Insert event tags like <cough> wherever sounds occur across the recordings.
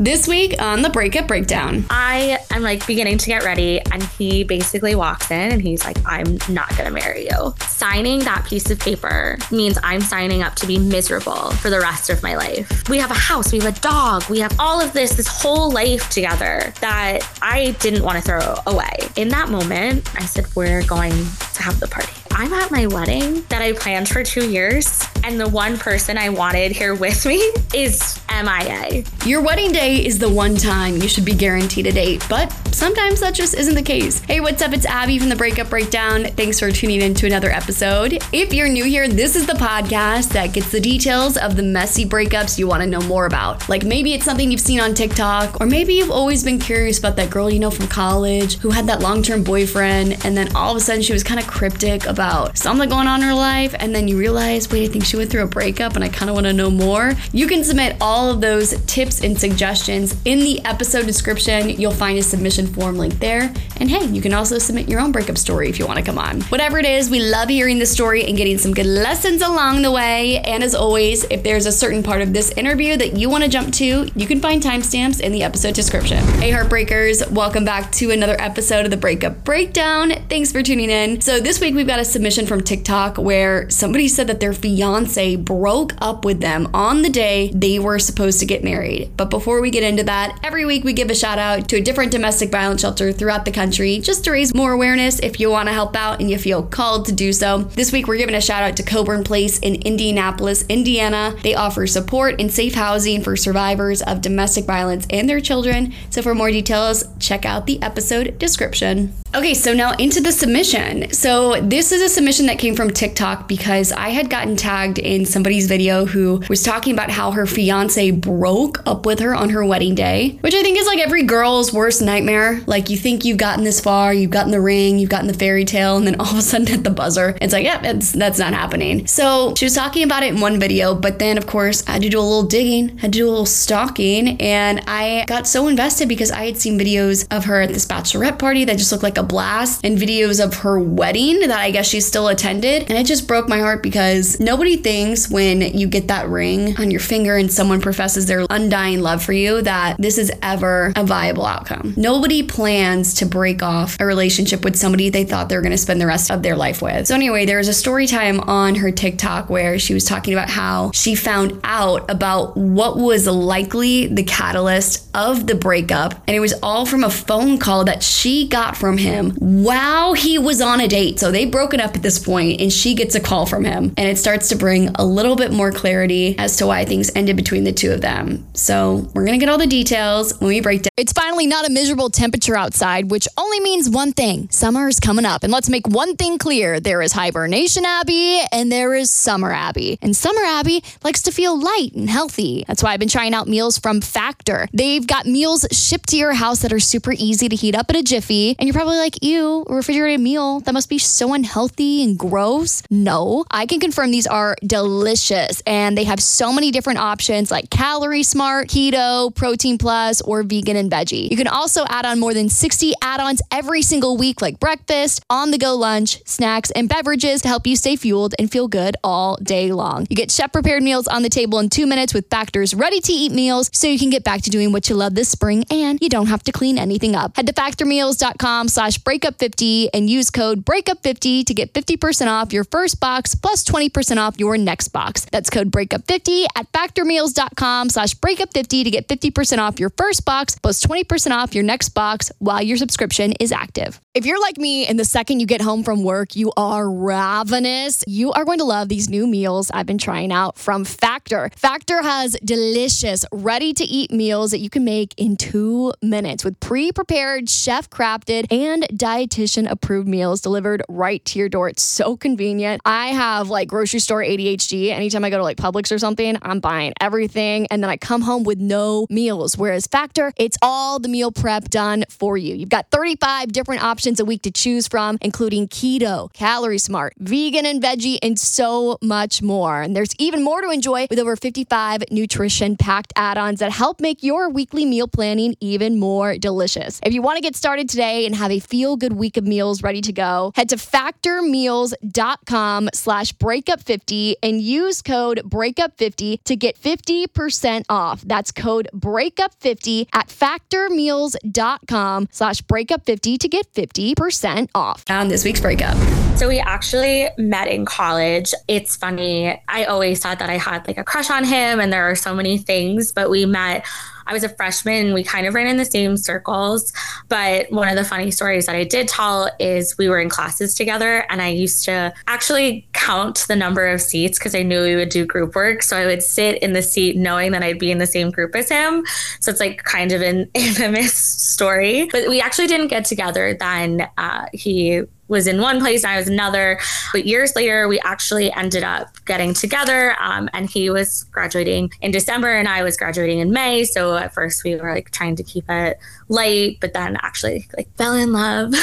This week on the Breakup Breakdown. I am like beginning to get ready, and he basically walks in and he's like, I'm not gonna marry you. Signing that piece of paper means I'm signing up to be miserable for the rest of my life. We have a house, we have a dog, we have all of this, this whole life together that I didn't want to throw away. In that moment, I said, We're going to have the party. I'm at my wedding that I planned for two years, and the one person I wanted here with me is MIA. Your wedding day is the one time you should be guaranteed a date, but sometimes that just isn't the case. Hey, what's up? It's Abby from the Breakup Breakdown. Thanks for tuning in to another episode. If you're new here, this is the podcast that gets the details of the messy breakups you want to know more about. Like maybe it's something you've seen on TikTok, or maybe you've always been curious about that girl you know from college who had that long term boyfriend, and then all of a sudden she was kind of cryptic about something going on in her life, and then you realize, wait, I think she went through a breakup and I kind of want to know more. You can submit all of those tips and suggestions in the episode description. You'll find a submission form link there. And hey, you can also submit your own breakup story if you want to come on. Whatever it is, we love hearing the story and getting some good lessons along the way. And as always, if there's a certain part of this interview that you want to jump to, you can find timestamps in the episode description. Hey, Heartbreakers, welcome back to another episode of the Breakup Breakdown. Thanks for tuning in. So, this week we've got a submission from TikTok where somebody said that their fiance broke up with them on the day they were supposed to get married. But before we get into that, every week we give a shout out to a different domestic violence shelter throughout the country just to raise more awareness if you want to help out and you feel called to do so. This week we're giving a shout out to Coburn Place in Indianapolis, Indiana. They offer support and safe housing for survivors of domestic violence and their children. So for more details, check out the episode description. Okay, so now into the submission. So this is a submission that came from TikTok because I had gotten tagged in somebody's video who was talking about how her fiance broke up with her on her wedding day, which I think is like every girl's worst nightmare. Like you think you've gotten this far, you've gotten the ring, you've gotten the fairy tale, and then all of a sudden at the buzzer, it's like, yeah, that's that's not happening. So she was talking about it in one video, but then of course I had to do a little digging, had to do a little stalking, and I got so invested because I had seen videos of her at this bachelorette party that just looked like a blast, and videos of her wedding that I guess she still attended. And it just broke my heart because nobody thinks when you get that ring on your finger and someone professes their undying love for you that this is ever a viable outcome. Nobody plans to break off a relationship with somebody they thought they were going to spend the rest of their life with. So, anyway, there was a story time on her TikTok where she was talking about how she found out about what was likely the catalyst of the breakup. And it was all from a phone call that she got from him while he was on a date. So they've broken up at this point, and she gets a call from him. And it starts to bring a little bit more clarity as to why things ended between the two of them. So we're going to get all the details when we break down. It's finally not a miserable temperature outside, which only means one thing summer is coming up. And let's make one thing clear there is Hibernation Abby and there is Summer Abby. And Summer Abby likes to feel light and healthy. That's why I've been trying out meals from Factor. They've got meals shipped to your house that are super easy to heat up in a jiffy. And you're probably like, ew, a refrigerated meal. That must be so unhealthy and gross. No, I can confirm these are delicious and they have so many different options like Calorie Smart, Keto, Protein Plus, or Vegan and Veggie. You can also add on more than 60 add ons every single week, like breakfast, on the go lunch, snacks, and beverages to help you stay fueled and feel good all day long. You get chef prepared meals on the table in two minutes with Factor's ready to eat meals so you can get back to doing what you love this spring and you don't have to clean anything up. Head to factormeals.com slash breakup50 and use code breakup50 to get 50% off your first box plus 20% off your next box. That's code breakup50 at factormeals.com slash breakup50 to get 50% off your first box plus 20% off your next box while your subscription is active. If you're like me and the second you get home from work, you are ravenous, you are going to love these new meals I've been trying out from Factor. Factor has delicious, ready to eat meals that you can make in two minutes with pre prepared, chef crafted, and dietitian approved meals delivered right to your door. It's so convenient. I have like grocery store ADHD. Anytime I go to like Publix or something, I'm buying everything. And then I come home with no meals. Whereas Factor, it's all the meal prep done for you. You've got 35 different options options a week to choose from, including keto, calorie smart, vegan and veggie, and so much more. And there's even more to enjoy with over 55 nutrition packed add ons that help make your weekly meal planning even more delicious. If you want to get started today and have a feel good week of meals ready to go, head to factormeals.com slash breakup50 and use code breakup50 to get 50% off. That's code breakup50 at factormeals.com slash breakup50 to get 50% off. On this week's breakup. So we actually met in college. It's funny. I always thought that I had like a crush on him and there are so many things, but we met I was a freshman. We kind of ran in the same circles. But one of the funny stories that I did tell is we were in classes together and I used to actually count the number of seats because I knew we would do group work. So I would sit in the seat knowing that I'd be in the same group as him. So it's like kind of an <laughs> infamous story. But we actually didn't get together then. Uh, he was in one place and I was another. But years later, we actually ended up getting together. Um, and he was graduating in December and I was graduating in May. So at first we were like trying to keep it light, but then actually like fell in love.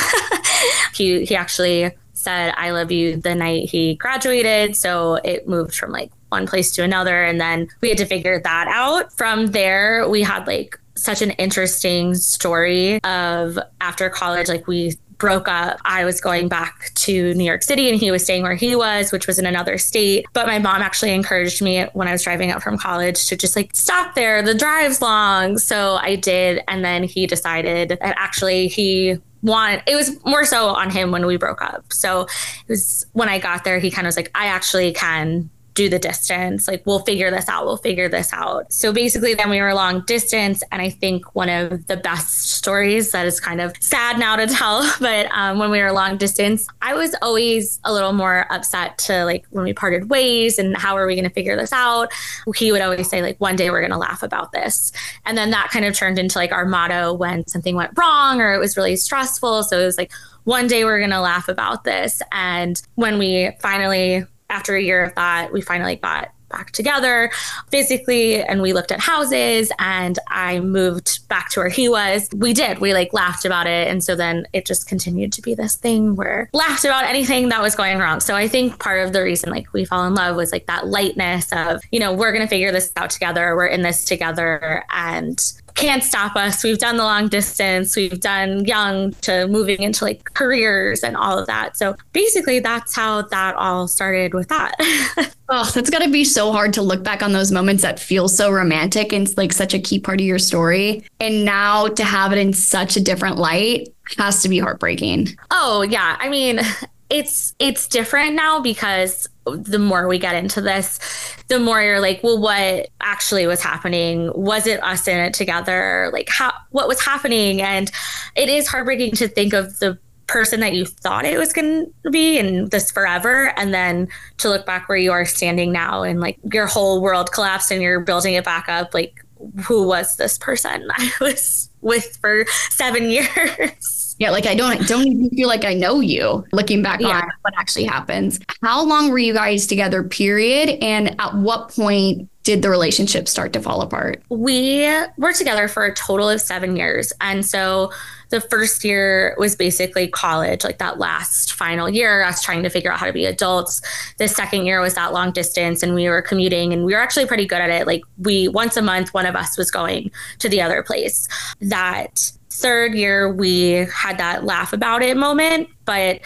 <laughs> he he actually said I love you the night he graduated. So it moved from like one place to another. And then we had to figure that out. From there, we had like such an interesting story of after college, like we broke up, I was going back to New York City and he was staying where he was, which was in another state. But my mom actually encouraged me when I was driving out from college to just like stop there. The drive's long. So I did. And then he decided that actually he want it was more so on him when we broke up. So it was when I got there, he kind of was like, I actually can do the distance. Like, we'll figure this out. We'll figure this out. So basically, then we were long distance. And I think one of the best stories that is kind of sad now to <laughs> tell, but um, when we were long distance, I was always a little more upset to like when we parted ways and how are we going to figure this out. He would always say, like, one day we're going to laugh about this. And then that kind of turned into like our motto when something went wrong or it was really stressful. So it was like, one day we're going to laugh about this. And when we finally after a year of that, we finally got back together physically and we looked at houses and I moved back to where he was. We did. We like laughed about it. And so then it just continued to be this thing where laughed about anything that was going wrong. So I think part of the reason like we fell in love was like that lightness of, you know, we're going to figure this out together. We're in this together and can't stop us. We've done the long distance, we've done young to moving into like careers and all of that. So basically, that's how that all started with that. <laughs> oh, that's got to be so hard to look back on those moments that feel so romantic and like such a key part of your story. And now to have it in such a different light has to be heartbreaking. Oh, yeah. I mean, it's it's different now because the more we get into this, the more you're like, well, what actually was happening? Was it us in it together? Like, how, what was happening? And it is heartbreaking to think of the person that you thought it was going to be and this forever. And then to look back where you are standing now and like your whole world collapsed and you're building it back up. Like, who was this person <laughs> I was with for seven <laughs> years? Yeah, like I don't don't even feel like I know you looking back yeah. on what actually happens. How long were you guys together, period? And at what point did the relationship start to fall apart? We were together for a total of seven years. And so the first year was basically college, like that last final year, us trying to figure out how to be adults. The second year was that long distance, and we were commuting, and we were actually pretty good at it. Like, we once a month, one of us was going to the other place. That third year we had that laugh about it moment. But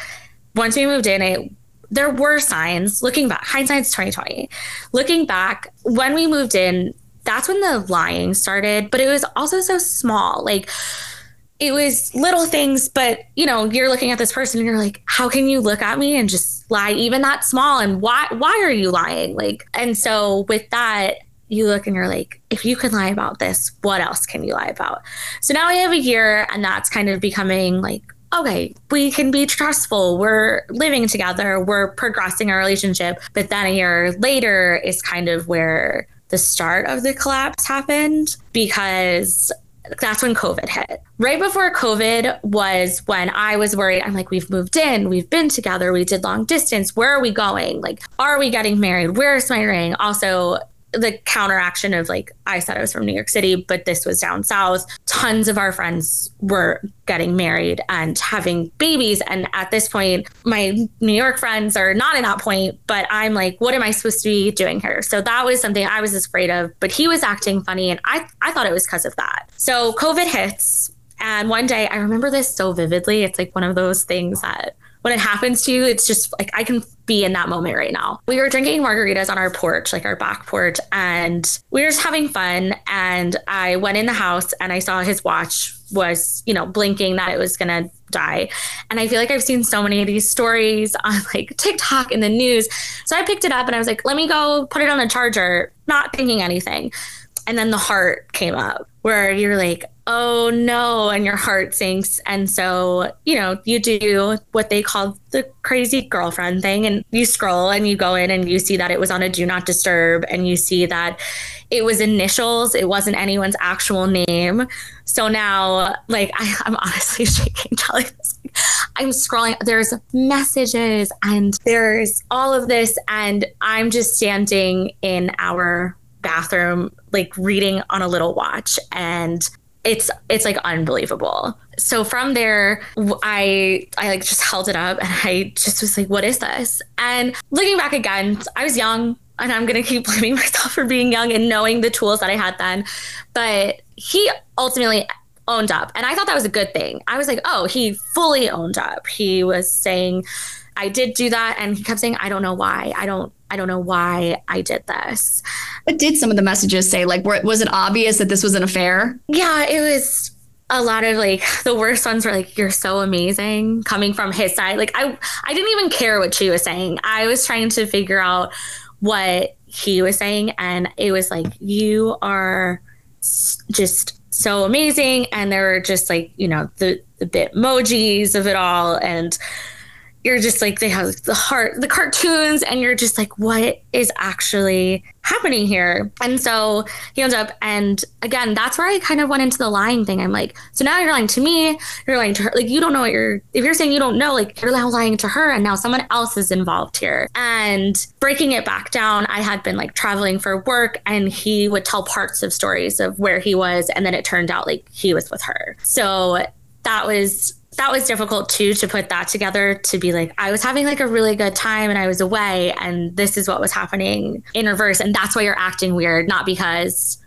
once we moved in it there were signs. Looking back hindsight's 2020 looking back when we moved in that's when the lying started. But it was also so small. Like it was little things but you know you're looking at this person and you're like how can you look at me and just lie even that small? And why why are you lying? Like and so with that you look and you're like, if you can lie about this, what else can you lie about? So now we have a year, and that's kind of becoming like, okay, we can be trustful. We're living together, we're progressing our relationship. But then a year later is kind of where the start of the collapse happened because that's when COVID hit. Right before COVID was when I was worried. I'm like, we've moved in, we've been together, we did long distance. Where are we going? Like, are we getting married? Where's my ring? Also, the counteraction of like I said I was from New York City, but this was down south. Tons of our friends were getting married and having babies. And at this point, my New York friends are not in that point, but I'm like, what am I supposed to be doing here? So that was something I was afraid of. But he was acting funny and I, I thought it was because of that. So COVID hits. And one day I remember this so vividly. It's like one of those things that when it happens to you, it's just like I can be in that moment right now. We were drinking margaritas on our porch, like our back porch, and we were just having fun. And I went in the house and I saw his watch was, you know, blinking that it was going to die. And I feel like I've seen so many of these stories on <laughs> like TikTok in the news. So I picked it up and I was like, let me go put it on the charger, not thinking anything. And then the heart came up where you're like, oh no, and your heart sinks. And so, you know, you do what they call the crazy girlfriend thing, and you scroll and you go in and you see that it was on a do not disturb, and you see that it was initials, it wasn't anyone's actual name. So now, like, I, am honestly <laughs> shaking. I'm scrolling, there's messages and there's all of this, and I'm just standing in our bathroom like reading on a little watch and it's it's like unbelievable. So from there, I I like just held it up and I just was like, what is this? And looking back again, I was young and I'm gonna keep <laughs> blaming myself for being young and knowing the tools that I had then. But he ultimately owned up. And I thought that was a good thing. I was like, oh, he fully owned up. He was saying, I did do that. And he kept saying, I don't know why. I don't I don't know why I did this. What did some of the messages say? Like, was it obvious that this was an affair? Yeah, it was a lot of like the worst ones were like you're so amazing coming from his side like i i didn't even care what she was saying i was trying to figure out what he was saying and it was like you are just so amazing and there were just like you know the the Bitmojis of it all and you're just like they have the heart the cartoons and you're just like what is actually happening here? And so he ends up and again that's where i kind of went into the lying thing. I'm like so now you're lying to me. You're lying to her. Like you don't know what you're if you're saying you don't know like you're now lying to her and now someone else is involved here. And breaking it back down i had been like traveling for work and he would tell parts of stories of where he was and then it turned out like he was with her. So that was that was difficult too to put that together to be like I was having like a really good time and I was away and this is what was happening in reverse. And that's why you're acting weird not because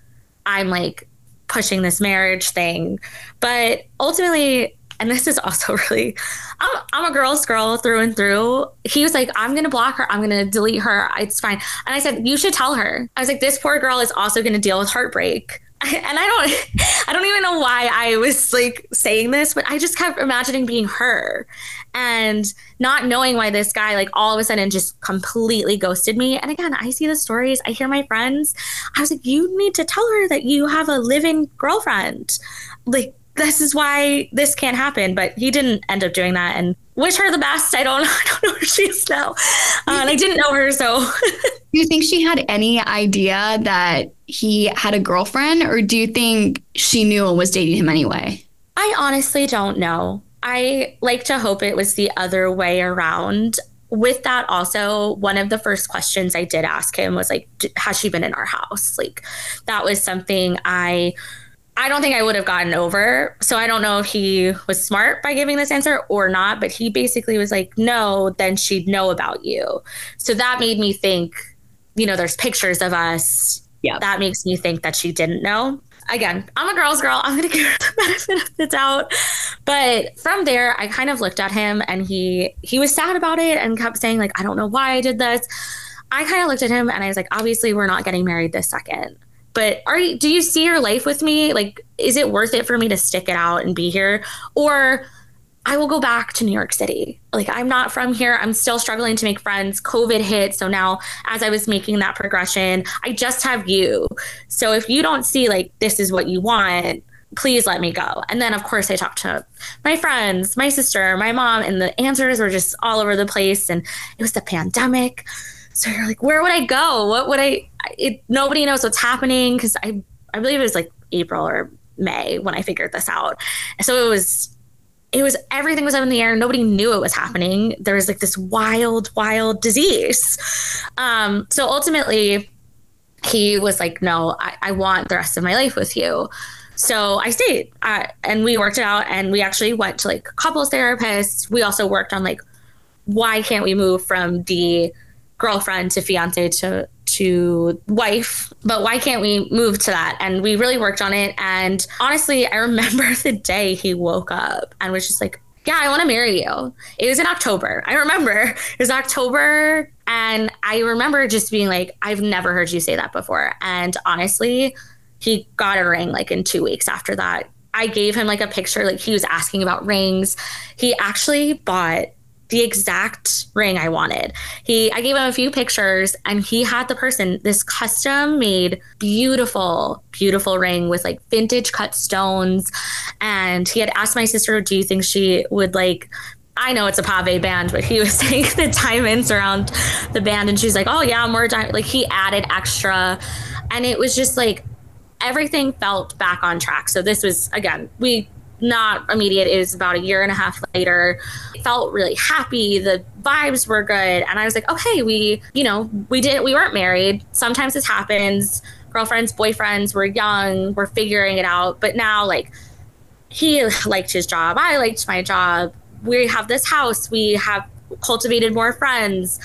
I'm like pushing this marriage thing. But ultimately and this is also <laughs> really I'm, I'm a girl's girl through and through. He was like i'm gonna block her. I'm gonna delete her. It's fine. And i said you should tell her. I was like this poor girl is also gonna deal with heartbreak <laughs> and I don't <laughs> I don't even know why I was like saying this, but I just kept imagining being her and not knowing why this guy like all of a sudden just completely ghosted me. And again, I see the stories, I hear my friends. I was like, you need to tell her that you have a living girlfriend. Like this is why this can't happen. But he didn't end up doing that. And wish her the best. I don't, <laughs> I don't know where she is now. Uh, and I didn't know her, so. <laughs> do you think she had any idea that he had a girlfriend, or do you think she knew and was dating him anyway? I honestly don't know. I like to hope it was the other way around. With that, also, one of the first questions I did ask him was like, Has she been in our house? Like, that was something I I don't think I would have gotten over. So I don't know if he was smart by giving this answer or not, but he basically was like, no, then she'd know about you. So that made me think, you know, there's pictures of us. Yeah. That makes me think that she didn't know. Again, I'm a girl's girl. <laughs> I'm going to give her the benefit of the doubt. But from there, I kind of looked at him and he he was sad about it and kept saying like, I don't know why I did this. I kind of looked at him and I was like, obviously we're not getting married this second but are you do you see your life with me like is it worth it for me to stick it out and be here or I will go back to New York City. Like, I'm not from here. I'm still struggling to make friends. COVID hit. So now, as I was making that progression, I just have you. So if you don't see, like, this is what you want, please let me go. And then, of course, I talked to my friends, my sister, my mom, and the answers were just all over the place. And it was the pandemic. So you're like, where would I go? What would I? It, nobody knows what's happening because I I believe it was like April or May when I figured this out. So it was it was everything was up in the air. Nobody knew it was happening. There was like this wild, wild disease. Um, so ultimately, he was like, no, I, I want the rest of my life with you. So I stayed uh, and we worked it out and we actually went to like couples therapists. We also worked on like, why can't we move from the girlfriend to fiance to to wife. But why can't we move to that? And we really worked on it. And honestly i remember <laughs> the day he woke up and was just like yeah i want to marry you. It was in october. I remember. <laughs> It was october. And i remember just being like i've never heard you say that before. And honestly he got a ring like in two weeks after that. I gave him like a picture like he was asking about rings. He actually bought the exact ring I wanted. He I gave him a few pictures and he had the person this custom made beautiful beautiful ring with like vintage cut stones and he had asked my sister do you think she would like I know it's a pave band, but he was <laughs> saying the diamonds around the band, and she's like, "Oh yeah, more diamond." Like he added extra, and it was just like everything felt back on track. So this was again, we not immediate. It was about a year and a half later. felt really happy. The vibes were good. And I was like, oh, hey, we, you know, we didn't, we weren't married. Sometimes this happens. Girlfriends, boyfriends, we're young, we're figuring it out. But now, like, he liked his job. I liked my job. We have this house. We have cultivated more friends.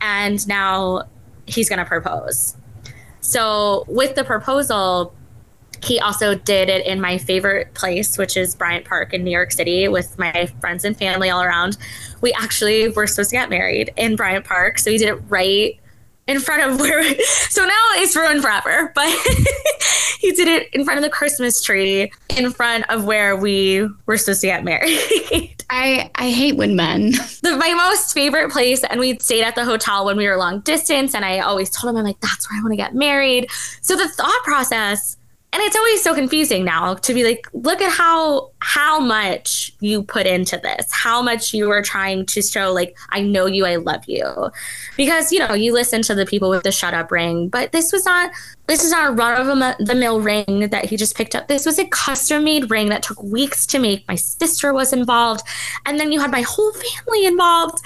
And now he's going to propose. So, with the proposal, he also did it in my favorite place, which is Bryant Park in New York City, with my friends and family all around. We actually were supposed to get married in Bryant Park, so he did it right in front of <laughs> where. We, so now it's ruined forever, but <laughs> he did it in front of the Christmas tree, in front of where we were supposed to get married. <laughs> I I hate when men. The, my most favorite place, and we stayed at the hotel when we were long distance, and I always told him, I'm like, that's where I want to get married. So the thought process and it's always so confusing now to be like look at how how much you put into this how much you are trying to show like i know you i love you. Because you know you listen to the people with the shut up ring but this was not this is not a run of the mill ring that he just picked up. This was a custom made ring that took weeks to make. My sister was involved. And then you had my whole family involved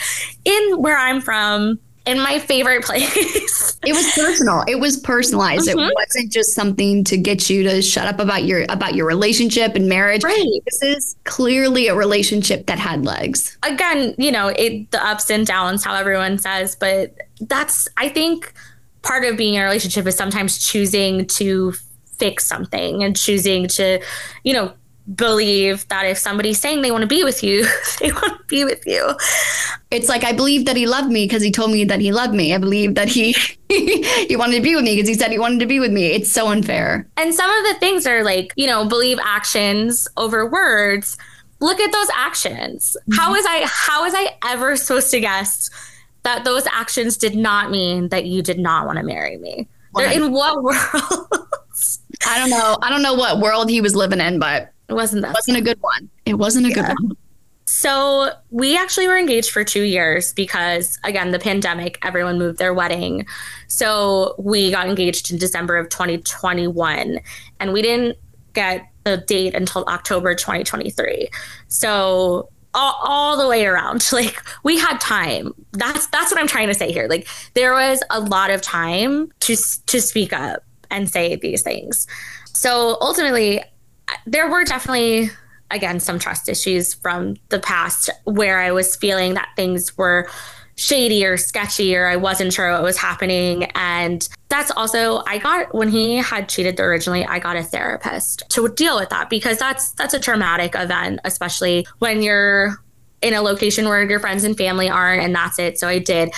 in where i'm from in my favorite place. <laughs> it was personal. It was personalized. Mm-hmm. It wasn't just something to get you to shut up about your about your relationship and marriage. Right. This is clearly a relationship that had legs. Again, you know, it the ups and downs, how everyone says, but that's I think part of being in a relationship is sometimes choosing to fix something and choosing to, you know, believe that if somebody's saying they want to be with you, <laughs> they want to be with you. It's like I believe that he loved me because he told me that he loved me. I believe that he <laughs> he wanted to be with me because he said he wanted to be with me. It's so unfair. And some of the things are like, you know, believe actions over words. Look at those actions. Mm-hmm. How is I how is I ever supposed to guess that those actions did not mean that you did not want to marry me? They're in what <laughs> world? I don't know. I don't know what world he was living in, but it wasn't that. It wasn't a good one. It wasn't a yeah. good one. So we actually were engaged for two years because, again, the pandemic, everyone moved their wedding. So we got engaged in December of 2021, and we didn't get the date until October 2023. So all, all, the way around <laughs> like we had time that's that's what i'm trying to say here like there was a lot of time to to speak up and say these things so ultimately there were definitely again some trust issues from the past where I was feeling that things were shady or sketchy or I wasn't sure what was happening. And that's also I got when he had cheated originally I got a therapist to deal with that because that's that's a traumatic event especially when you're in a location where your friends and family aren't and that's it. So I did.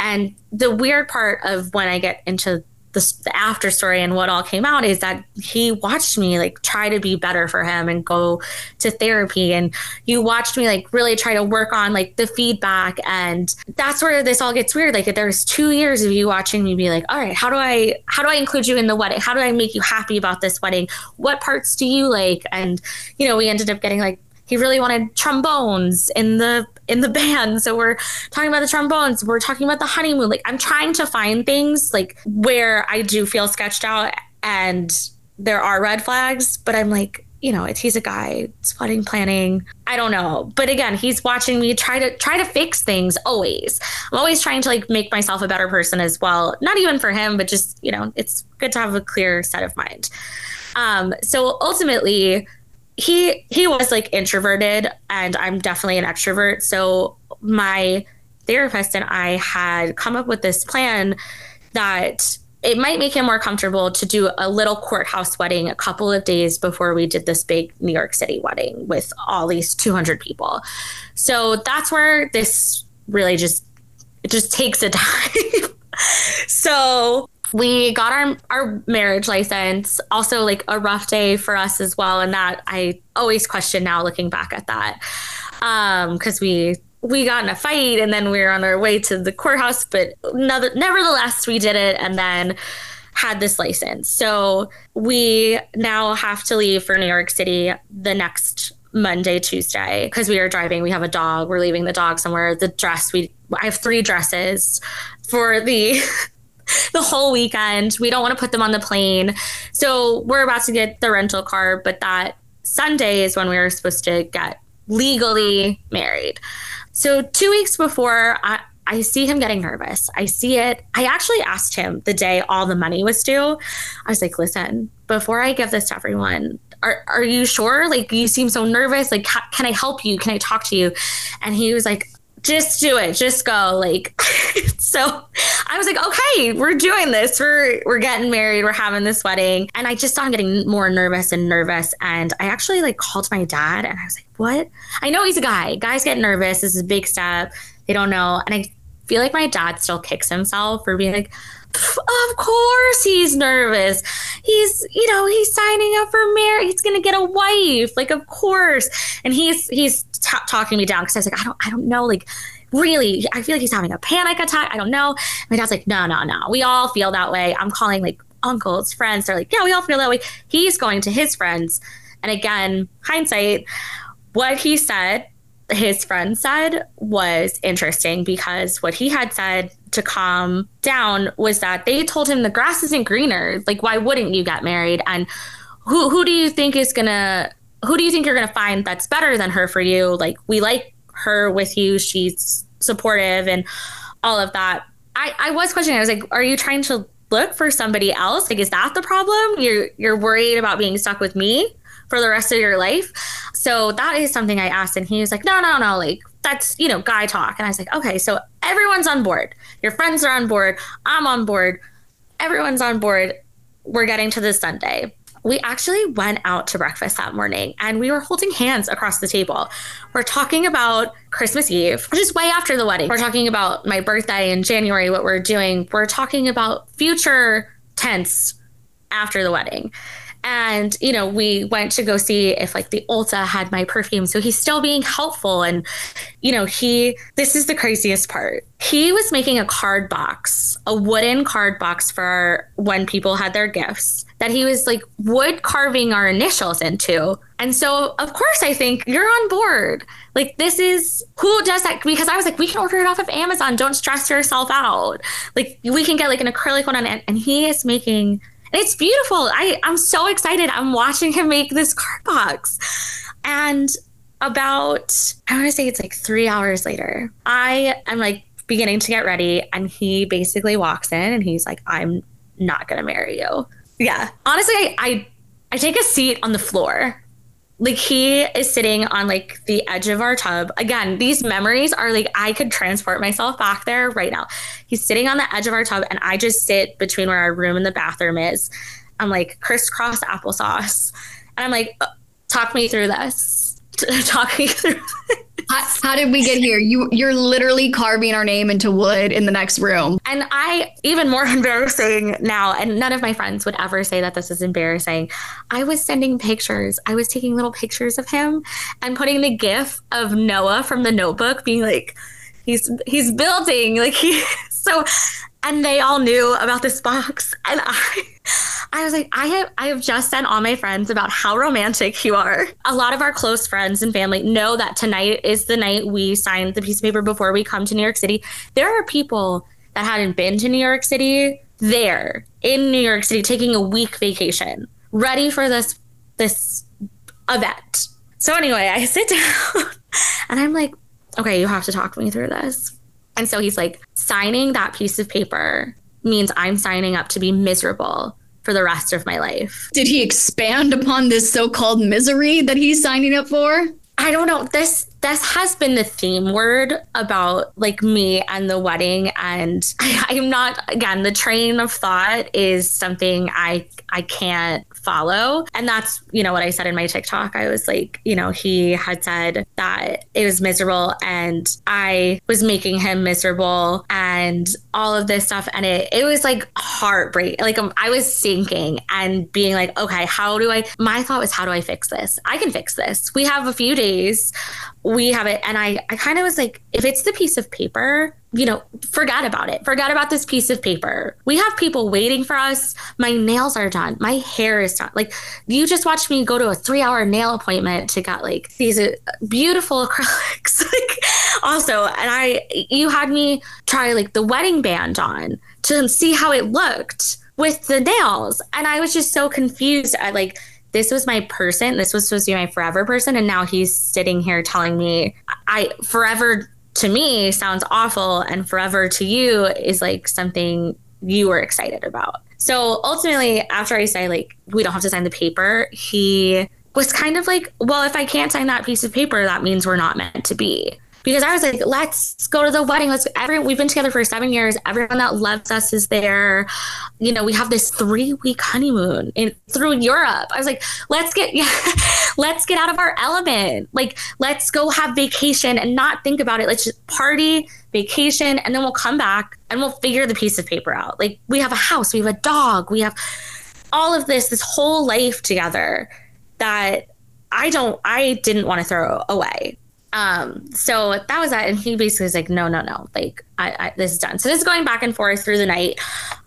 And the weird part of when I get into the, the after story and what all came out is that he watched me like try to be better for him and go to therapy. And you watched me like really try to work on like the feedback. And that's where this all gets weird. Like there's two years of you watching me be like all right how do i how do i include you in the wedding? How do i make you happy about this wedding? What parts do you like? And you know we ended up getting like he really wanted trombones in the in the <laughs> band so we're talking about the trombones we're talking about the honeymoon like i'm trying to find things like where i do feel sketched out and there are red flags but i'm like you know, it's he's a guy, it's wedding planning. I don't know. But again, he's watching me try to try to fix things always. I'm always trying to like make myself a better person as well. Not even for him, but just, you know, it's good to have a clear set of mind. Um, so ultimately, he he was like introverted and I'm definitely an extrovert. So my therapist and I had come up with this plan that it might make him more comfortable to do a little courthouse wedding a couple of days before we did this big New York City wedding with all these 200 people. So that's where this really just it just takes a <laughs> time. so we got our our marriage license. Also like a rough day for us as well and that i always question now looking back at that. Um because we we got in a fight and then we were on our way to the courthouse but nevertheless we did it and then had this license. So we now have to leave for new york city the next monday tuesday because we are driving. We have a dog. We're leaving the dog somewhere. The dress we i have three dresses for the <laughs> the whole weekend. We don't want to put them on the plane. So we're about to get the rental car, but that Sunday is when we were supposed to get legally married. So two weeks before, I, I see him getting nervous. I see it. I actually asked him the day all the money was due. I was like, listen, before I give this to everyone, are, are you sure? Like, you seem so nervous. Like, can I help you? Can I talk to you? And he was like, just do it. Just go like <laughs> so i was like okay we're doing this. We're we're getting married. We're having this wedding. And i just started getting more nervous and nervous. And i actually like called my dad and i was like what? I know he's a guy. Guys get nervous. This is a big step. They don't know. And i feel like my dad still kicks himself for being like of course he's nervous. He's, you know, he's signing up for marriage. He's going to get a wife. Like, of course. And he's, he's t- talking me down because I was like, I don't, I don't know. Like, really, I feel like he's having a panic attack. I don't know. My dad's like, no, no, no. We all feel that way. I'm calling like uncles, friends. They're like, yeah, we all feel that way. He's going to his friends. And again, hindsight, what he said his friend said was interesting because what he had said to calm down was that they told him the grass isn't greener. Like, why wouldn't you get married? And who who do you think is gonna who do you think you're gonna find that's better than her for you? Like, we like her with you. She's supportive and all of that. I, I was questioning, I was like, are you trying to look for somebody else? Like, is that the problem? You're you're worried about being stuck with me? for the rest of your life. So that is something I asked. And he was like, no, no, no, like that's, you know, guy talk. And I was like, okay, so everyone's on board. Your friends are on board. I'm on board. Everyone's on board. We're getting to this Sunday. We actually went out to breakfast that morning and we were holding hands across the table. We're talking about Christmas Eve, which is way after the wedding. We're talking about my birthday in January, what we're doing. We're talking about future tense after the wedding. And, you know, we went to go see if like the Ulta had my perfume. So he's still being helpful. And, you know, he, this is the craziest part. He was making a card box, a wooden card box for when people had their gifts that he was like wood carving our initials into. And so, of course, I think you're on board. Like, this is who does that? Because I was like, we can order it off of Amazon. Don't stress yourself out. Like, we can get like an acrylic one. On and, and he is making it's beautiful. I, I'm so excited. I'm watching him make this card box. And about, I want to say it's like three hours later, I am like beginning to get ready. And he basically walks in and he's like, I'm not going to marry you. Yeah. Honestly, I, I, I take a seat on the floor like he is sitting on like the edge of our tub. Again, these memories are like I could transport myself back there right now. He's sitting on the edge of our tub and I just sit between where our room and the bathroom is. I'm like crisscross applesauce. And I'm like, uh, talk me through this. <laughs> talk me through how, how, did we get here? You you're literally carving our name into wood in the next room. And I even more <laughs> embarrassing now, and none of my friends would ever say that this is embarrassing. I was sending pictures. I was taking little pictures of him and putting the gif of Noah from the notebook being like, he's he's building. Like he <laughs> so and they all knew about this box and i i was like i have i have just sent all my friends about how romantic you are a lot of our close friends and family know that tonight is the night we signed the piece of paper before we come to new york city there are people that hadn't been to new york city there in new york city taking a week vacation ready for this this event. So anyway, I <laughs> sit down and I'm like, okay, you have to talk me through this. And so he's like, signing that piece of paper means I'm signing up to be miserable for the rest of my life. Did he expand upon this so called misery that he's signing up for? I don't know. This this has been the theme word about like me and the wedding. And <laughs> I, i'm not again the train of thought is something i i can't follow. And that's you know what i said in my tiktok. I was like you know he had said that it was miserable and i was making him miserable and all of this stuff. And it it was like heartbreak like um, i was sinking and being like okay how do i my thought was how do i fix this? I can fix this. We have a few days we have it. And I, I kind of was like, if it's the piece of paper, you know, forget about it. Forget about this piece of paper. We have people waiting for us. My nails are done. My hair is done. Like, you just watched me go to a three hour nail appointment to get like these uh, beautiful <laughs> acrylics. like, also, and I, you had me try like the wedding band on to see how it looked with the nails. And I was just so confused. I like, this was my person. This was supposed to be my forever person. And now he's sitting here telling me, I forever to me sounds awful. And forever to you is like something you were excited about. So ultimately, after I say, like, we don't have to sign the paper, he was kind of like, well, if I can't sign that piece of paper, that means we're not meant to be because I was like, let's go to the wedding. Let's every we've been together for seven years. Everyone that loves us is there. You know, we have this three week honeymoon in through Europe. I was like, let's get yeah, <laughs> let's get out of our element. Like, let's go have vacation and not think about it. Let's just party, vacation, and then we'll come back and we'll figure the piece of paper out. Like we have a house, we have a dog, we have all of this, this whole life together that I don't I didn't want to throw away. Um, so that was that. And he basically was like, no, no, no, like I, I, this is done. So this is going back and forth through the night.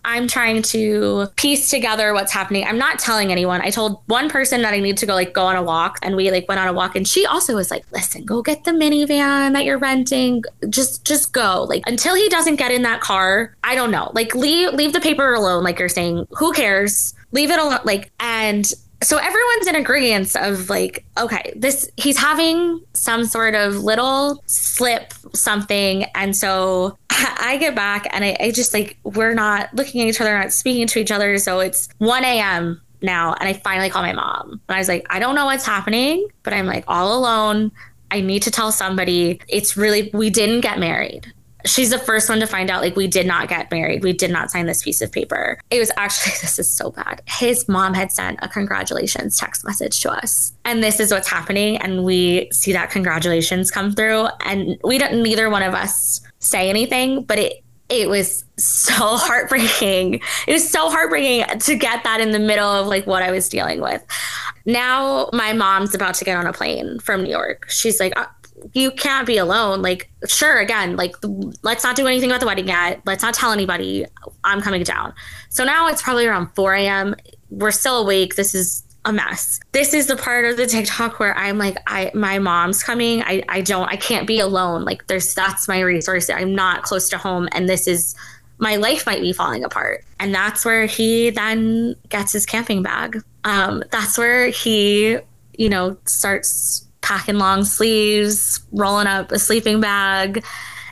I'm trying to piece together what's happening. I'm not telling anyone. I told one person that I need to go like go on a walk and we like went on a walk and she also was like, listen, go get the minivan that you're renting. Just, just go like until he doesn't get in that car. I don't know, like leave, leave the paper alone. Like you're saying, who cares? Leave it alone. Like, and so everyone's in agreement of like okay this he's having some sort of little slip something. And so <laughs> i get back and I, I, just like we're not looking at each other not speaking to each other. So it's 1 a.m now and i finally call my mom. And i was like i don't know what's happening but i'm like all alone. I need to tell somebody. It's really, we didn't get married she's the first one to find out like we did not get married. We did not sign this piece of paper. It was actually <laughs> this is so bad. His mom had sent a congratulations text message to us. And this is what's happening. And we see that congratulations come through. And we don't neither one of us say anything but it it was so <laughs> heartbreaking. It was so heartbreaking to get that in the middle of like what i was dealing with. Now my mom's about to get on a plane from new york. She's like uh, you can't be alone. Like, sure, again, like, let's not do anything about the wedding yet. Let's not tell anybody I'm coming down. So now it's probably around 4 a.m. We're still awake. This is a mess. This is the part of the TikTok where I'm like, I my mom's coming. I I don't I can't be alone. Like there's that's my resource. I'm not close to home and this is my life might be falling apart. And that's where he then gets his camping bag. Um, that's where he, you know, starts packing long sleeves, rolling up a sleeping bag.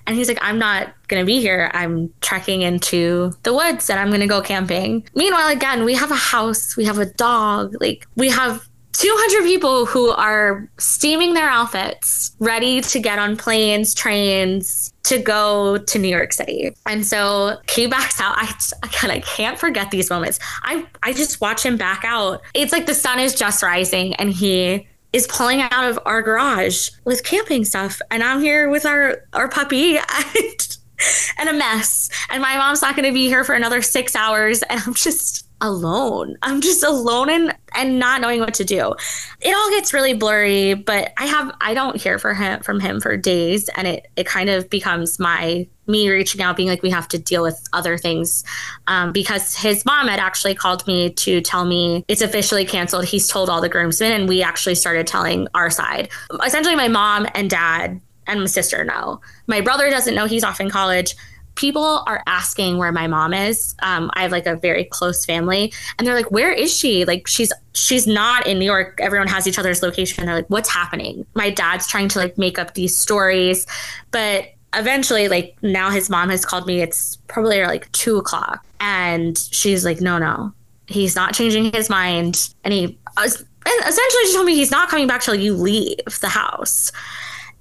And he's like, I'm not going to be here. I'm trekking into the woods and I'm going to go camping. Meanwhile, again, we have a house, we have a dog, like, we have 200 people who are steaming their outfits, ready to get on planes, trains to go to New York City. And so he backs out. I again, I can't forget these moments. I I just watch him back out. It's like the sun is just rising, and he is pulling out of our garage with camping stuff. And I'm here with our our puppy <laughs> and, a mess. And my mom's not going to be here for another 6 hours. And I'm just alone. I'm just alone and and not knowing what to do. It all gets really blurry, but I have I don't hear for him from him for days. And it it kind of becomes my me reaching out being like we have to deal with other things. Um, because his mom had actually called me to tell me it's officially canceled. He's told all the groomsmen and we actually started telling our side. Essentially my mom and dad and my sister know. My brother doesn't know. He's off in college people are asking where my mom is. Um, I have like a very close family, and they're like, "Where is she? Like, she's she's not in New York. Everyone has each other's location. They're like, what's happening? My dad's trying to like make up these stories, but eventually, like now his mom has called me. It's probably like two o'clock, and she's like, no, no, he's not changing his mind, and he. Essentially, she told me he's not coming back till you leave the house.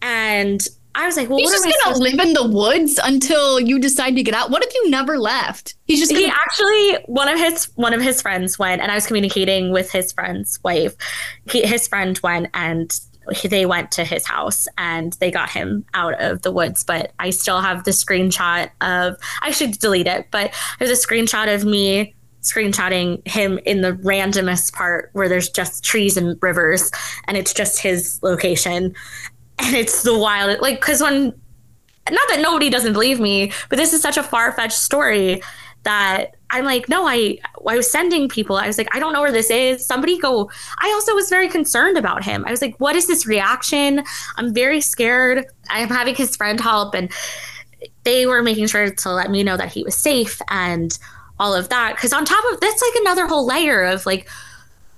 And I was like, well, he's just gonna live in the woods until you decide to get out. What if you never left? He's just gonna- he actually one of his one of his friends went, and I was communicating with his friend's wife. He, his friend went and he, they went to his house and they got him out of the woods. But I still have the screenshot of I should delete it, but there's a screenshot of me screenshotting him in the randomest part where there's just trees and rivers and it's just his location and it's the wild like because when not that nobody doesn't believe me but this is such a far-fetched story that i'm like no i i was sending people. I was like i don't know where this is. Somebody go i also was very concerned about him. I was like what is this reaction? I'm very scared. I'm having his friend help. And they were making sure to let me know that he was safe and all of that. Because on top of that's like another whole layer of like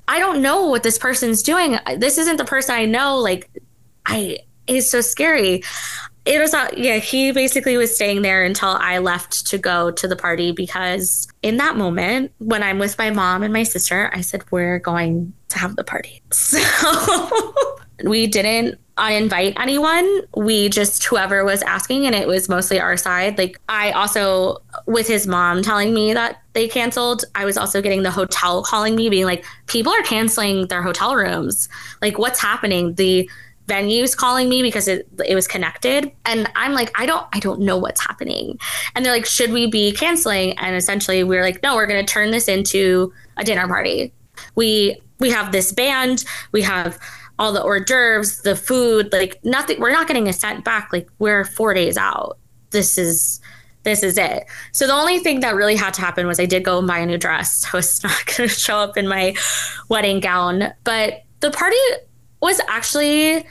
i don't know what this person's doing. This isn't the person i know. Like I it's so scary. It was not, yeah, he basically was staying there until I left to go to the party because in that moment, when I'm with my mom and my sister, I said, We're going to have the party. <laughs> So we didn't uninvite anyone. We just, whoever was asking, and it was mostly our side. Like, I also, with his mom telling me that they canceled, I was also getting the hotel calling me, being like, People are canceling their hotel rooms. Like, what's happening? The, venues calling me because it it was connected. And I'm like I don't I don't know what's happening. And they're like should we be canceling? And essentially we are like no we're going to turn this into a dinner party. We we have this band. We have all the hors d'oeuvres the food like nothing we're not getting a cent back. Like we're 4 days out. This is this is it. So the only thing that really had to happen was I did go and buy a new dress. <laughs> I was not going to show up in my wedding gown, but the party was actually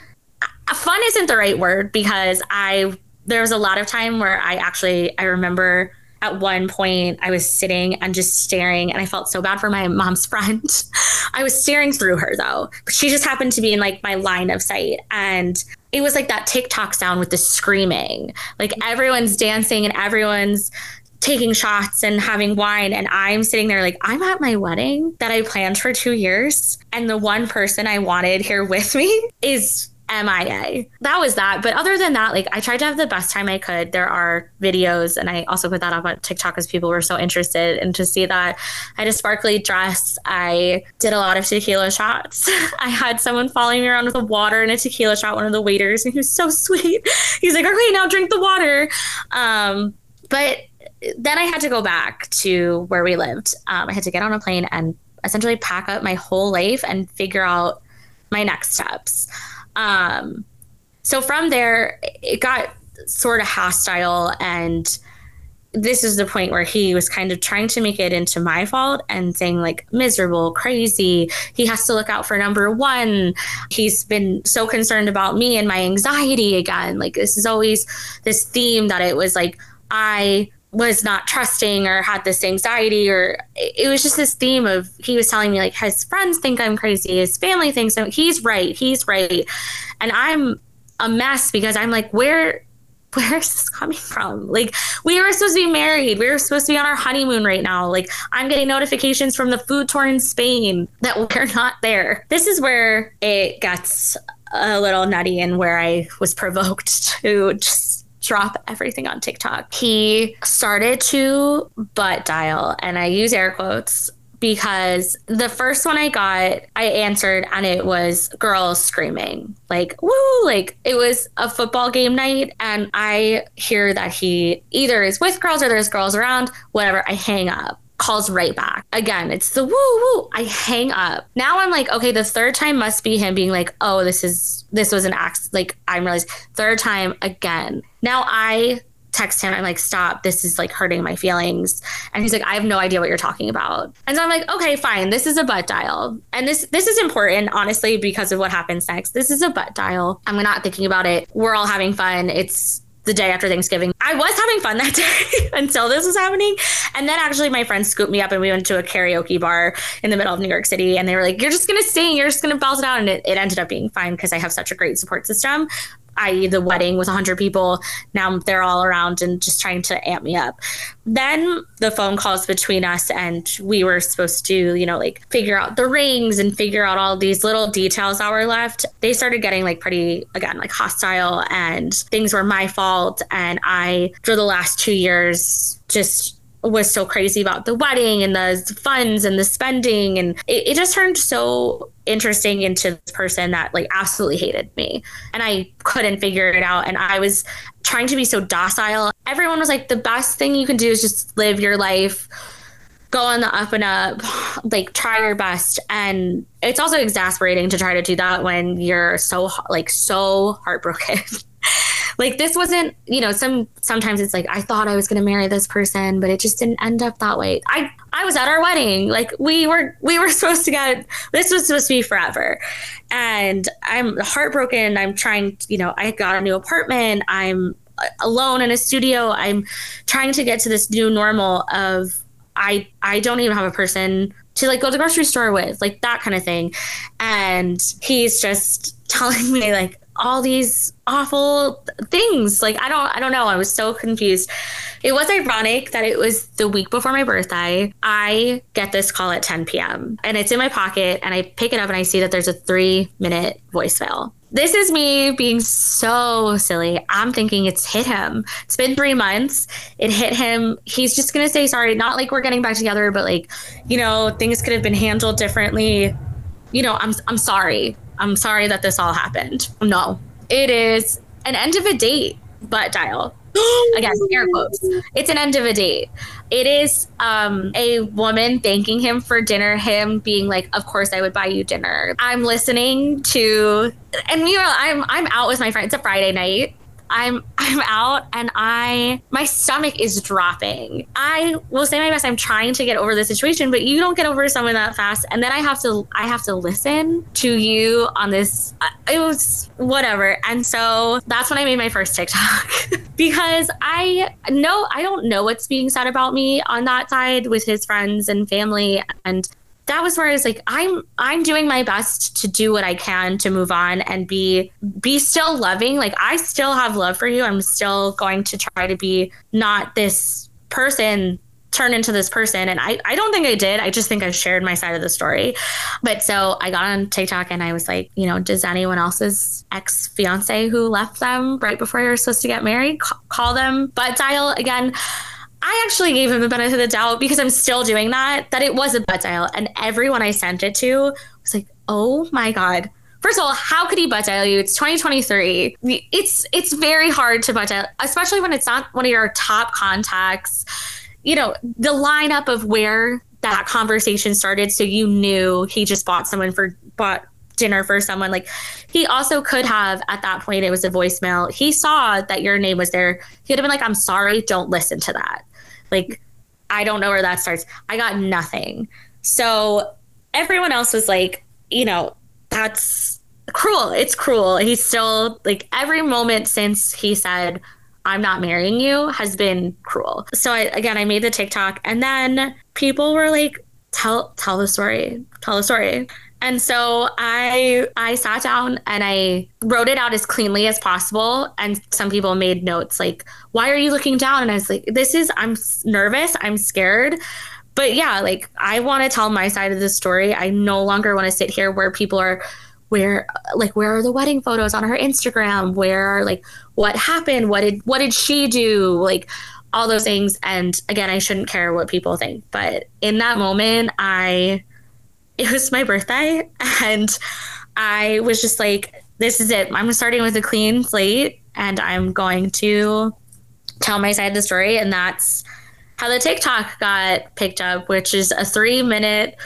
fun isn't the right word because I there was a lot of time where I actually I remember at one point I was sitting and just staring and I felt so bad for my mom's <laughs> friend. I was staring through her though. She just happened to be in like my line of sight and it was like that TikTok sound with the screaming. Like everyone's dancing and everyone's taking shots and having wine and I'm sitting there like I'm at my wedding that I planned for 2 years and the one person I wanted here with me is MIA. That was that. But other than that, like I tried to have the best time I could. There are videos, and I also put that up on TikTok because people were so interested. And to see that, I had a sparkly dress. I did a lot of tequila shots. <laughs> I had someone following me around with a water and a tequila shot, one of the waiters, and he was so <laughs> sweet. He's like, okay, now drink the water. Um, but then I had to go back to where we lived. Um, I had to get on a plane and essentially pack up my whole life and figure out my next steps. Um, so from there, it got sort of hostile. And this is the point where he was kind of trying to make it into my fault and saying, like, miserable, crazy. He has to look out for number one. He's been so concerned about me and my anxiety again. Like, this is always this theme that it was like, I was not trusting or had this anxiety or it was just this theme of he was telling me like his friends think I'm crazy, his family thinks I'm, he's right, he's right. And I'm a mess because I'm like, where <laughs> where is this coming from? Like, we were supposed to be married. We were supposed to be on our honeymoon right now. Like, I'm getting notifications from the food tour in Spain that <laughs> we're not there. This is where it gets a little nutty and where I was provoked <laughs> to just drop everything on TikTok. He started to butt dial, and I use air quotes because the first one I got, I answered and it was girls screaming, like, woo, like it was a football game night. And I hear that he either is with girls or there's girls around, whatever. I hang up calls right back. Again, it's the woo woo. I hang up. Now I'm like, okay, the third time must be him being like, oh, this is this was an act. Like I'm realized third time again. Now I text him. I'm like, stop. This is like hurting my feelings. And he's like, I have no idea what you're talking about. And so I'm like, okay, fine. This is a butt dial. And this this is important, honestly, because of what happens next. This is a butt dial. I'm not thinking about it. We're all having fun. It's the day after Thanksgiving. I was having fun that <laughs> day until this was happening. And then actually my friends scooped me up and we went to a karaoke bar in the middle of New York City. And they were like, you're just to sing, you're just to belt it out. And it, it ended up being fine because I have such a great support system i.e., the wedding with 100 people. Now they're all around and just trying to amp me up. Then the phone calls between us, and we were supposed to, you know, like figure out the rings and figure out all these little details that were left. They started getting like pretty, again, like hostile, and things were my fault. And I, for the last two years, just was so crazy about the wedding and the funds and the spending. And it, it, just turned so interesting into this person that like absolutely hated me. And i couldn't figure it out. And i was trying to be so docile. Everyone was like the best thing you can do is just live your life. Go on the up and up. <sighs> Like try your best. And it's also exasperating to try to do that when you're so like so heartbroken <laughs> like this wasn't you know some sometimes it's like i thought i was going to marry this person but it just didn't end up that way. I i was at our wedding. Like we were we were <laughs> supposed to get this was supposed to be forever. And i'm heartbroken. I'm trying you know i got a new apartment. I'm uh, alone in a studio. I'm trying to get to this new normal of i i don't even have a person to like go to the grocery store with like that kind of thing. And he's just <laughs> telling me like all these awful things like i don't i don't know i was so confused it was ironic that it was the week before my birthday i get this call at 10 p.m and it's in my pocket and i pick it up and i see that there's a three minute voicemail this is me being so silly. I'm thinking it's hit him. It's been three months. It hit him. He's just going to say sorry. Not like we're getting back together, but like, you know, things could have been handled differently. You know, I'm, I'm sorry. I'm sorry that this all happened. No, it is an end of a date butt dial. <gasps> Again, air quotes. It's an end of a date. It is um, a woman thanking him for dinner, him being like, Of course I would buy you dinner. I'm listening to and you know, I'm I'm out with my friend. It's a Friday night. I'm <laughs> I'm out and I my stomach is dropping. I will say my best. I'm trying to get over the situation, but you don't get over someone that fast. And then I have to I have to listen to you on this. Uh, it was whatever. And so that's when I made my first TikTok <laughs> because I know I don't know what's being said about me on that side with his friends and family and that was where I was like, I'm I'm doing my best to do what I can to move on and be be still loving. Like I still have love for you. I'm still going to try to be not this person turn into this person. And I, I don't think I did. I just think I shared my side of the story. But so I got on TikTok and I was like, you know, does anyone else's ex fiance who left them right before they were supposed to get married call them butt dial again? I actually gave him the benefit of the doubt because I'm still doing that, that it was a butt dial. And everyone I sent it to was like, oh my God. First of all, how could he butt dial you? It's 2023. It's it's very hard to butt dial, especially when it's not one of your top contacts. You know, the lineup of where that conversation started, so you knew he just bought someone for bought dinner for someone. Like he also could have at that point it was a voicemail. He saw that your name was there. He would have been like, I'm sorry, don't listen to that. Like, I don't know where that starts. I got nothing. So everyone else was like, you know, that's cruel. It's cruel. He's still like every moment since he said, I'm not marrying you has been cruel. So I, again, I made the TikTok and then people were like, tell, tell the story, tell the story. And so I I sat down and I wrote it out as cleanly as possible. And some people made notes like, "Why are you looking down?" And I was like, "This is I'm nervous. I'm scared." But yeah, like I want to tell my side of the story. I no longer want to sit here where people are where like where are the wedding photos on her Instagram? Where are like what happened? What did what did she do? Like all those things. And again, I shouldn't care what people think, but in that moment, I it was my birthday and I was just like, this is it. I'm starting with a clean slate and I'm going to tell my side of the story. And that's how the TikTok got picked up, which is a three minute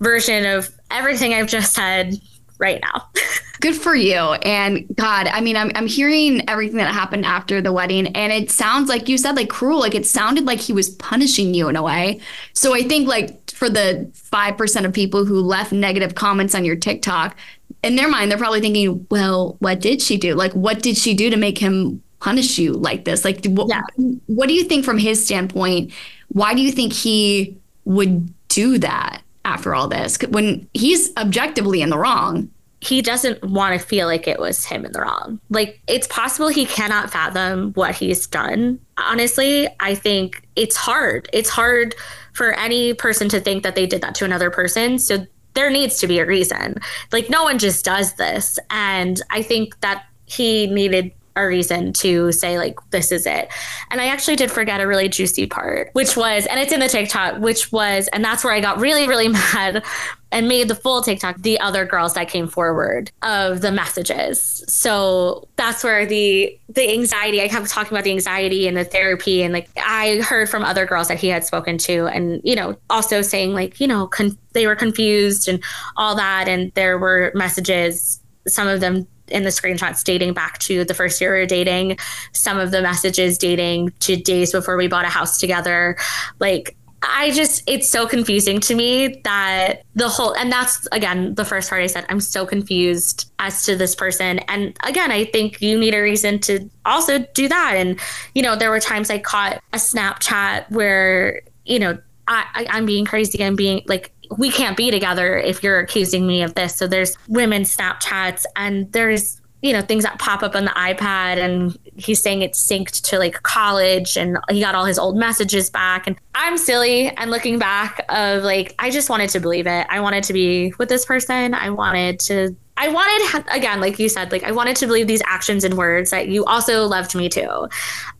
version of everything I've just said right now. <laughs> Good for you. And God, I mean, I'm, I'm hearing everything that happened after the wedding, and it sounds like you said, like cruel. Like it sounded like he was punishing you in a way. So I think, like, for the 5% of people who left negative comments on your TikTok, in their mind, they're probably thinking, well, what did she do? Like, what did she do to make him punish you like this? Like, wh- Yeah. what do you think from his standpoint? Why do you think he would do that after all this when he's objectively in the wrong? he doesn't want to feel like it was him in the wrong. Like it's possible he cannot fathom what he's done. Honestly, I think it's hard. It's hard for any person to think that they did that to another person. So there needs to be a reason. Like no one just does this. And I think that he needed a reason to say like this is it. And I actually did forget a really juicy part, which was and it's in the TikTok, which was and that's where I got really really <laughs> mad and made the full TikTok the other girls that came forward of the messages. So that's where the the anxiety I kept talking about the anxiety and the therapy and like I heard from other girls that he had spoken to and you know also saying like you know con- they were confused and all that and there were messages some of them in the screenshots dating back to the first year we were dating, some of the messages dating to days before we bought a house together. Like, I just, it's so confusing to me that the whole, and that's again the first part I said, I'm so confused as to this person. And again, I think you need a reason to also do that. And, you know, there were times I caught a Snapchat where, you know, I, I, I'm being crazy. I'm being like, we can't be together if you're accusing me of this. So there's women Snapchats and there's, you know, things that pop up on the iPad and he's saying it's synced to like college and he got all his old messages back. And I'm silly and looking back of like, I just wanted to believe it. I wanted to be with this person. I wanted to I wanted, again, like you said, like I wanted to believe these actions and words that you also loved me too.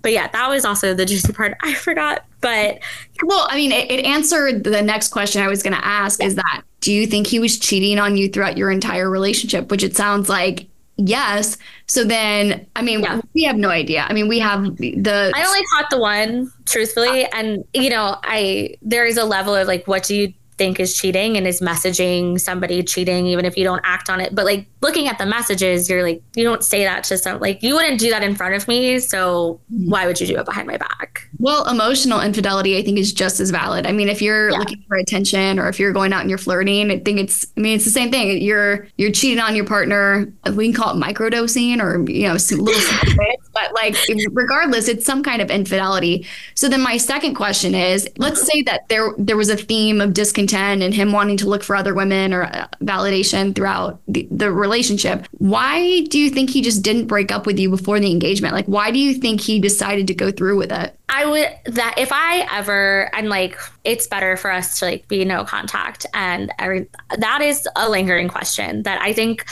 But yeah, that was also the juicy part. I forgot. But well, I mean, it, it answered the next question I was going to ask is that do you think he was cheating on you throughout your entire relationship? Which it sounds like yes. So then, I mean, Yeah. we have no idea. I mean, we have the. I only caught the one, truthfully. Uh, and, you know, I, there is a level of like, what do you think is cheating and is messaging somebody cheating, even if you don't act on it. But like looking at the messages, you're like, you don't say that to some, like, you wouldn't do that in front of me. So why would you do it behind my back? Well, emotional infidelity, I think, is just as valid. I mean, if you're Yeah. looking for attention or if you're going out and you're flirting, I think it's. I mean, it's the same thing. You're you're cheating on your partner. We can call it microdosing or you know, little <laughs> bits, but like regardless, it's some kind of infidelity. So then, my second question is: Let's say that there there was a theme of discontent and him wanting to look for other women or uh, validation throughout the, the relationship. Why do you think he just didn't break up with you before the engagement? Like, why do you think he decided to go through with it? I would that if I ever and like it's better for us to like be no contact and every that is a lingering question that I think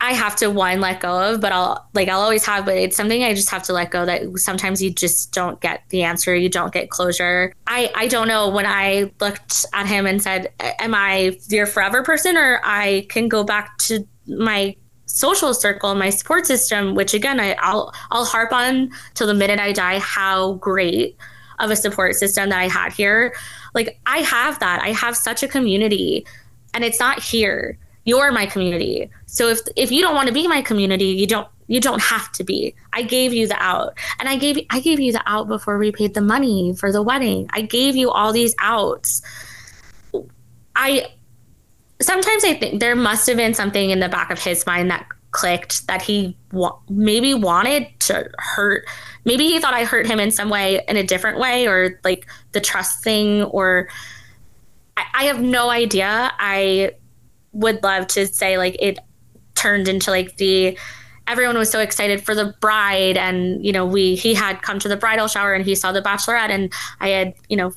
I have to one let go of, but I'll like I'll always have, but it's something I just have to let go that sometimes you just don't get the answer, you don't get closure. I I don't know when I looked at him and said, "Am I your forever person, or I can go back to my social circle, my support system?" Which again, I, I'll I'll harp on till the minute I die how great of a support system that I had here. Like I have that. I have such a community, and it's not here you're my community. So if if you don't want to be my community you don't you don't have to be. I gave you the out. And i gave i gave you the out before we paid the money for the wedding. I gave you all these outs. I sometimes i think there must have been something in the back of his mind that clicked that he wa- maybe wanted to hurt maybe he thought i hurt him in some way in a different way or like the trust thing or I, I have no idea. I would love to say like it turned into like the everyone was so excited for the bride and you know we he had come to the bridal shower and he saw the bachelorette and i had you know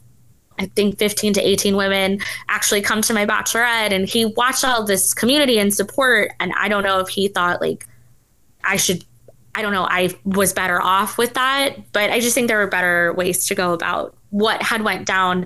i think 15 to 18 women actually come to my bachelorette and he watched all this community and support and i don't know if he thought like i should i don't know i was better off with that but i just think there were better ways to go about what had went down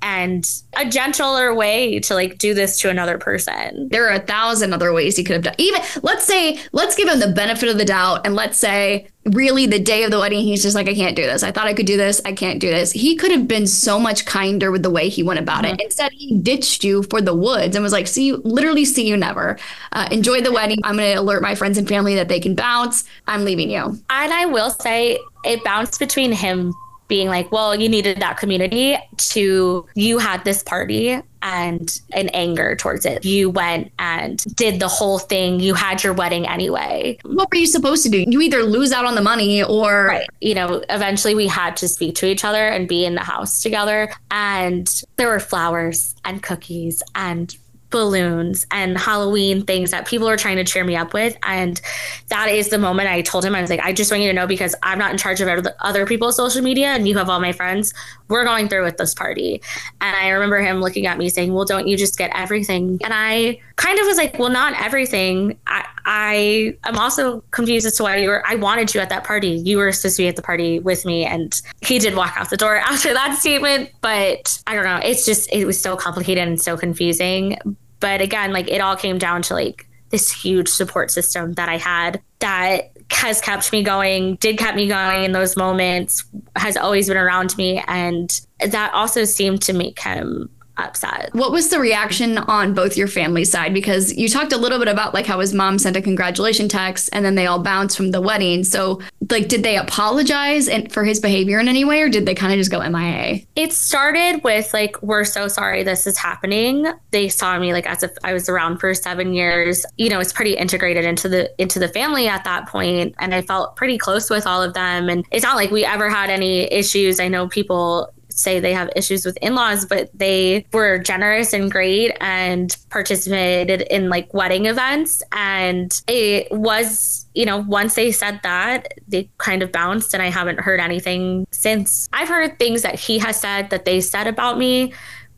and a gentler way to like do this to another person. There are a thousand other ways he could have done even let's say let's give him the benefit of the doubt and let's say really the day of the wedding he's just like i can't do this. I thought i could do this. I can't do this. He could have been so much kinder with the way he went about it. Instead he ditched you for the woods and was like see you literally see you never. Uh, enjoy the wedding. I'm going to alert my friends and family that they can bounce. I'm leaving you. And i will say it bounced between him being like, well, you needed that community to you had this party and an anger towards it. You went and did the whole thing. You had your wedding anyway. What were you supposed to do? You either lose out on the money or. Right. You know, eventually we had to speak to each other and be in the house together. And there were flowers and cookies and balloons and Halloween things that people are trying to cheer me up with. And that is the moment I told him, I was like, I just want you to know because I'm not in charge of other people's social media and you have all my friends. We're going through with this party. And I remember him looking at me saying, Well, don't you just get everything? And I kind of was like, Well, not everything. I, I am also confused as to why you were, I wanted you at that party. You were supposed to be at the party with me. And he did walk out the door <laughs> after that statement. But I don't know. It's just, it was so complicated and so confusing but again, like it all came down to like this huge support system that I had that has kept me going, did kept me going in those moments, has always been around me. And that also seemed to make him upset. What was the reaction on both your family side? Because you talked a little bit about like how his mom sent a congratulation text and then they all bounced from the wedding. So like did they apologize and for his behavior in any way or did they kind of just go MIA? It started with like we're so sorry this is happening. They saw me like as if I was around for 7 years. You know, it's pretty integrated into the into the family at that point and I felt pretty close with all of them and it's not like we ever had any issues. I know people say they have issues with in-laws but they were generous and great and participated in like wedding events. And it was you know once they said that they kind of bounced and i haven't heard anything since. I've heard things that he has said that they said about me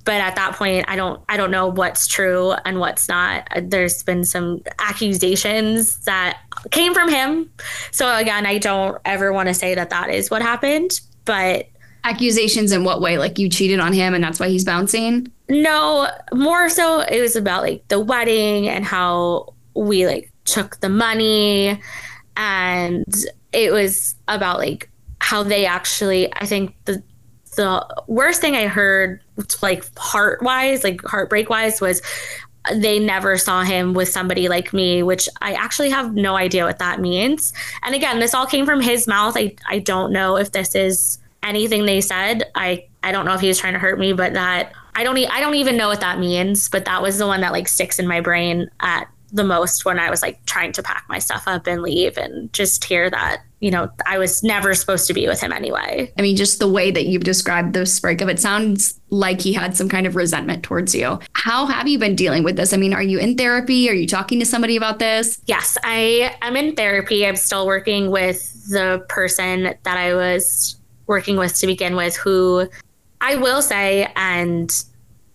but at that point i don't i don't know what's true and what's not. There's been some accusations that came from him. So again i don't ever want to say that that is what happened but accusations in what way? Like you cheated on him and that's why he's bouncing? No, more so it was about like the wedding and how we like took the money and it was about like how they actually I think the the worst thing I heard like heart wise, like heartbreak wise was they never saw him with somebody like me, which I actually have no idea what that means. And again, this all came from his mouth. I, I don't know if this is anything they said. I I don't know if he was trying to hurt me, but that I don't e- I don't even know what that means. But that was the one that like sticks in my brain at the most when I was like trying to pack my stuff up and leave, and just hear that you know I was never supposed to be with him anyway. I mean, just the way that you've described the breakup, it sounds like he had some kind of resentment towards you. How have you been dealing with this? I mean, are you in therapy? Are you talking to somebody about this? Yes, I am in therapy. I'm still working with the person that I was working with to begin with, who I will say, and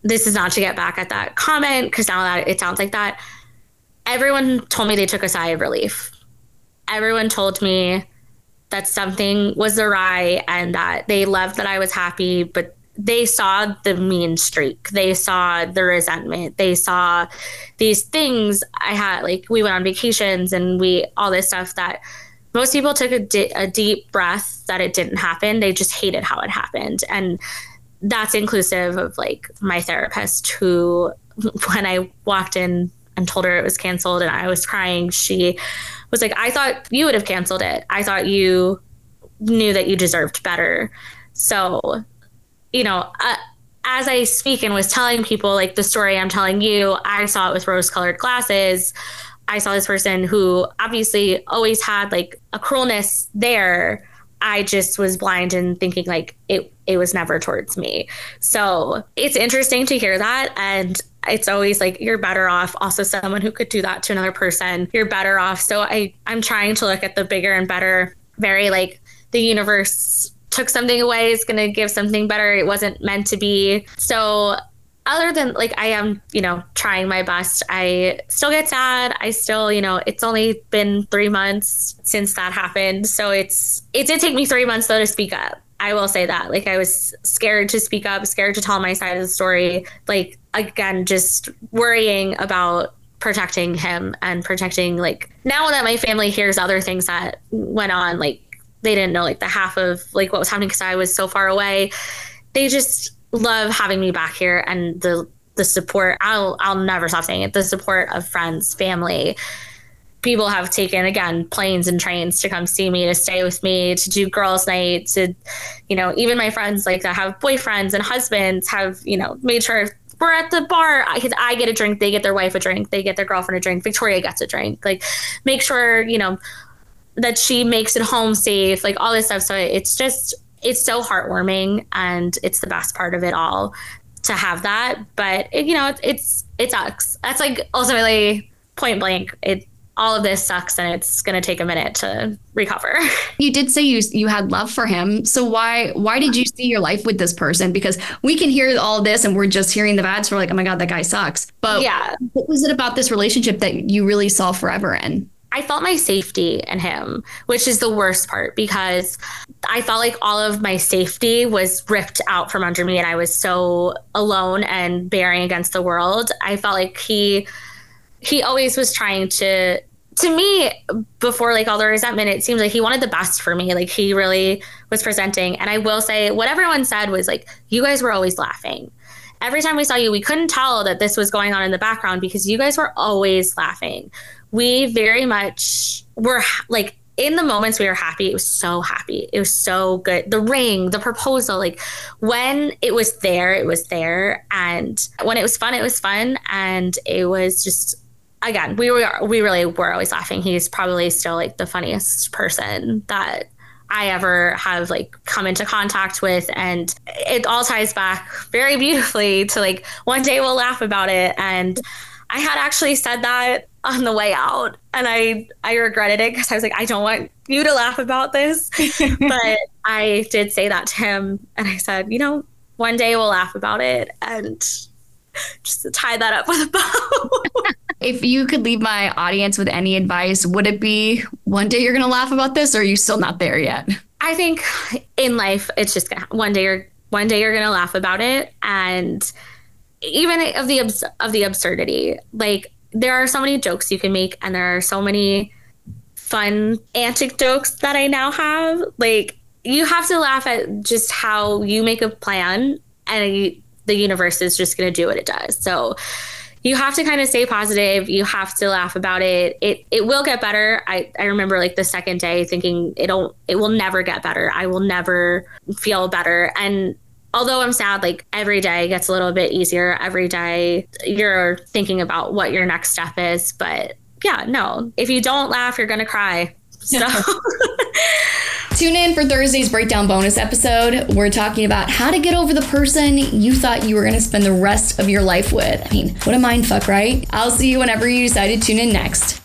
this is not to get back at that comment because now that it sounds like that, everyone told me they took a sigh of relief. Everyone told me that something was awry and that they loved that I was happy, but they saw the mean streak. They saw the resentment. They saw these things I had. Like we went on vacations and we all this stuff that most people took a, di- a deep breath that it didn't happen. They just hated how it happened. And that's inclusive of like my therapist who <laughs> when I walked in and told her it was canceled and I was crying, she was like, I thought you would have canceled it. I thought you knew that you deserved better. So, you know, uh, as I speak and was telling people like the story I'm telling you, I saw it with rose colored glasses. I saw this person who obviously always had like a cruelness there. I just was blind and thinking like it it was never towards me. So it's interesting to hear that. And it's always like you're better off also someone who could do that to another person. You're better off. So I, I'm trying to look at the bigger and better, very like the universe took something away is going to give something better. It wasn't meant to be. So other than like I am, you know, trying my best. I still get sad. I still, you know, it's only been three months since that happened. So it's it did take me three months though to speak up. I will say that. Like I was scared to speak up, scared to tell my side of the story. Like again, just worrying about protecting him and protecting like now that my family hears other things that went on, like they didn't know like the half of like what was happening because I was so far away. They just love having me back here and the the support. I'll I'll never stop saying it. The support of friends family. People have taken again planes and trains to come see me to stay with me to do girls night to you know even my friends like that have boyfriends and husbands have you know made sure we're at the bar. I, I get a drink they get their wife a drink they get their girlfriend a drink victoria gets a drink. Like make sure you know that she makes it home safe like all this stuff. So it's just it's so heartwarming and it's the best part of it all to have that but it, you know it's, it's it sucks that's like ultimately point blank it all of this sucks and it's going to take a minute to recover. <laughs> You did say you you had love for him. So why why did you see your life with this person? Because we can hear all this and we're just hearing the bad so we're like, "Oh my god, that guy sucks." But yeah. what was it about this relationship that you really saw forever in? I felt my safety in him, which is the worst part because I felt like all of my safety was ripped out from under me and I was so alone and bearing against the world. I felt like he he always was trying to to me before like all the resentment it seems like he wanted the best for me. Like he really was presenting. And i will say what everyone said was like you guys were always laughing. Every time we saw you we couldn't tell that this was going on in the background because you guys were always laughing we very much were like in the moments we were happy, it was so happy. It was so good. The ring, the proposal, like when it was there, it was there. And when it was fun, it was fun. And it was just again, we were we really were always laughing. He's probably still like the funniest person that I ever have like come into contact with and it all ties back very beautifully to like one day we'll laugh about it and I had actually said that on the way out and I I regretted it because I was like I don't want you to laugh about this <laughs> but I did say that to him and I said you know one day we'll laugh about it and just to tie that up with a bow <laughs> if you could leave my audience with any advice, would it be one day you're going to laugh about this or are you still not there yet? I think in life it's just gonna one day you're one day you're going to laugh about it and even of the of the absurdity. Like there are so many jokes you can make and there are so many fun antic jokes that I now have. Like you have to laugh at just how you make a plan and the universe is just going to do what it does. So you have to kind of stay positive. You have to laugh about it. It it will get better. I, I remember like the second day thinking it'll it will never get better. I will never feel better. And although I'm sad, like every day gets a little bit easier. Every day you're thinking about what your next step is. But yeah, no. If you don't laugh, you're gonna cry. So <laughs> Tune in for Thursday's breakdown bonus episode. We're talking about how to get over the person you thought you were going to spend the rest of your life with. I mean, what a mind fuck, right? I'll see you whenever you decide to tune in next.